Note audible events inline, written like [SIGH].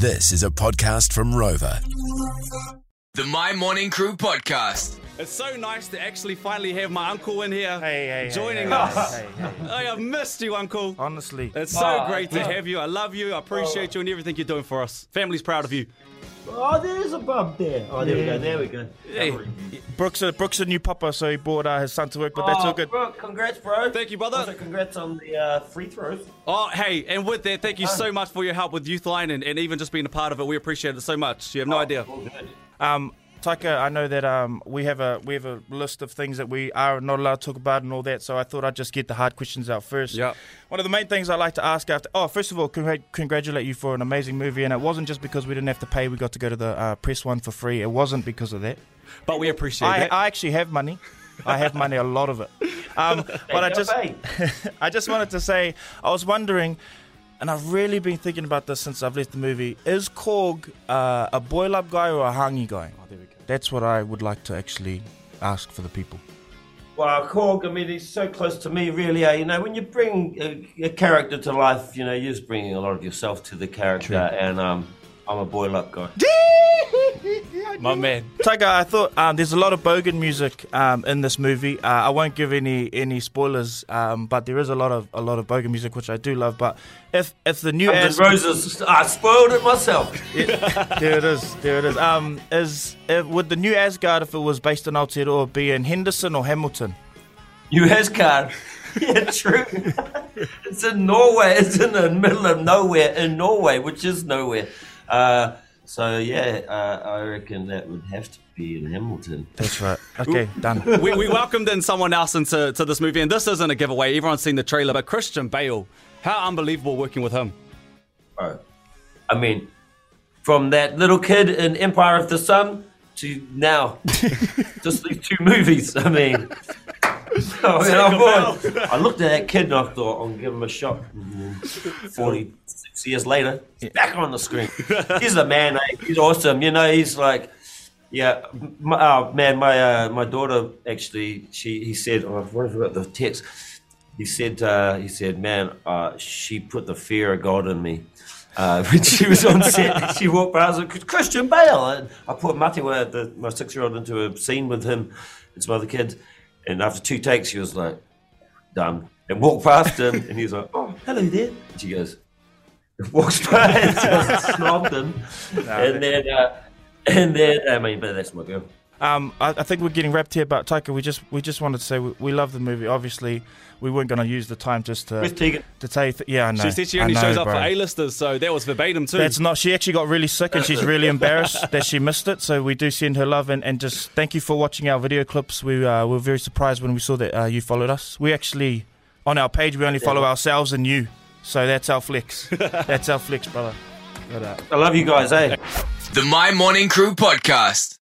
This is a podcast from Rover. The My Morning Crew podcast. It's so nice to actually finally have my uncle in here Hey, hey, hey, joining hey, us. hey, hey, hey. [LAUGHS] I have missed you, uncle. Honestly, It's so great to have you. I love you. I appreciate you and everything you're doing for us. Family's proud of you. Oh, there's a bump there. Oh, there we go. There we go. Hey, Brooks, a, Brooks a new papa, so he brought uh, his son to work, but that's all Oh, good. Bro, congrats, bro. Thank you, brother. Also, congrats on the uh, free throws. oh, hey, and with that, thank you so much for your help with Youthline and, and even just being a part of it. We appreciate it so much. You have no idea. Um, Taika, I know that um, we have a we have a list of things that we are not allowed to talk about and all that, so I thought I'd just get the hard questions out first. Yep. One of the main things I like to ask after, oh, first of all, congr- congratulate you for an amazing movie, and it wasn't just because we didn't have to pay; we got to go to the uh, press one for free. It wasn't because of that. But we appreciate it. I, that. I actually have money. I have money, a lot of it. Um, [LAUGHS] but I just. [LAUGHS] I just wanted to say, I was wondering, and I've really been thinking about this since I've left the movie. Is Korg uh, a boil up guy or a hangi guy? oh, there we go. That's what I would like to actually ask for the people. Well, Korg, I mean, he's so close to me, really. Uh, you know, when you bring a, a character to life, you know, you're just bringing a lot of yourself to the character, and um, I'm a boil up guy. My man. Taika, I thought um, there's a lot of Bogan music um, in this movie. Uh, I won't give any any spoilers, um, but there is a lot of a lot of Bogan music which I do love. But if if the new Guns N' As- Roses, I spoiled it myself. there it is, there it is. Um, is if, would the new Asgard, if it was based in Aotearoa, be in Henderson or Hamilton? US card. [LAUGHS] Yeah, true. it's in Norway. It's in the middle of nowhere in Norway, which is nowhere. Uh, so yeah, uh, I reckon that would have to be in Hamilton. That's right. [LAUGHS] Okay, done. we, we welcomed in someone else into to this movie, and this isn't a giveaway. Everyone's seen the trailer, but Christian Bale, how unbelievable working with him. Bro. I mean, from that little kid in Empire of the Sun to now, [LAUGHS] just these two movies. I mean, I, I'm bored. I looked at that kid and I thought, I'll give him a shot. Forty-six years later, he's back on the screen. He's a man. eh? He's awesome. You know, he's like. Yeah, my, oh, man, my uh, my daughter actually, she he said, oh, what have I got the text? He said, uh, he said, man, uh, she put the fear of God in me. Uh, [LAUGHS] when she was on set, she walked past and Christian Bale. And I put Matewa, the, my six-year-old, into a scene with him and some other kids. And after two takes, she was like, done. And walked past him, and he was like, oh, hello there. And she goes, walks [LAUGHS] by and just snobbed him. and then, uh, and then, I mean, but that's my girl. Um, I, I think we're getting wrapped here, but Taika, we just we just wanted to say we, we love the movie. Obviously, we weren't going to use the time just to Where's Tegan? to tell you. Th- yeah, I know. She said she only know, shows up bro. for A-listers, so that was verbatim too. That's not. She actually got really sick, and she's really embarrassed [LAUGHS] that she missed it. So we do send her love, and, and just thank you for watching our video clips. We uh, were very surprised when we saw that uh, you followed us. We actually on our page we only follow ourselves and you, so that's our flex. [LAUGHS] that's our flex, brother. I love you guys, eh? The My Morning Crew podcast.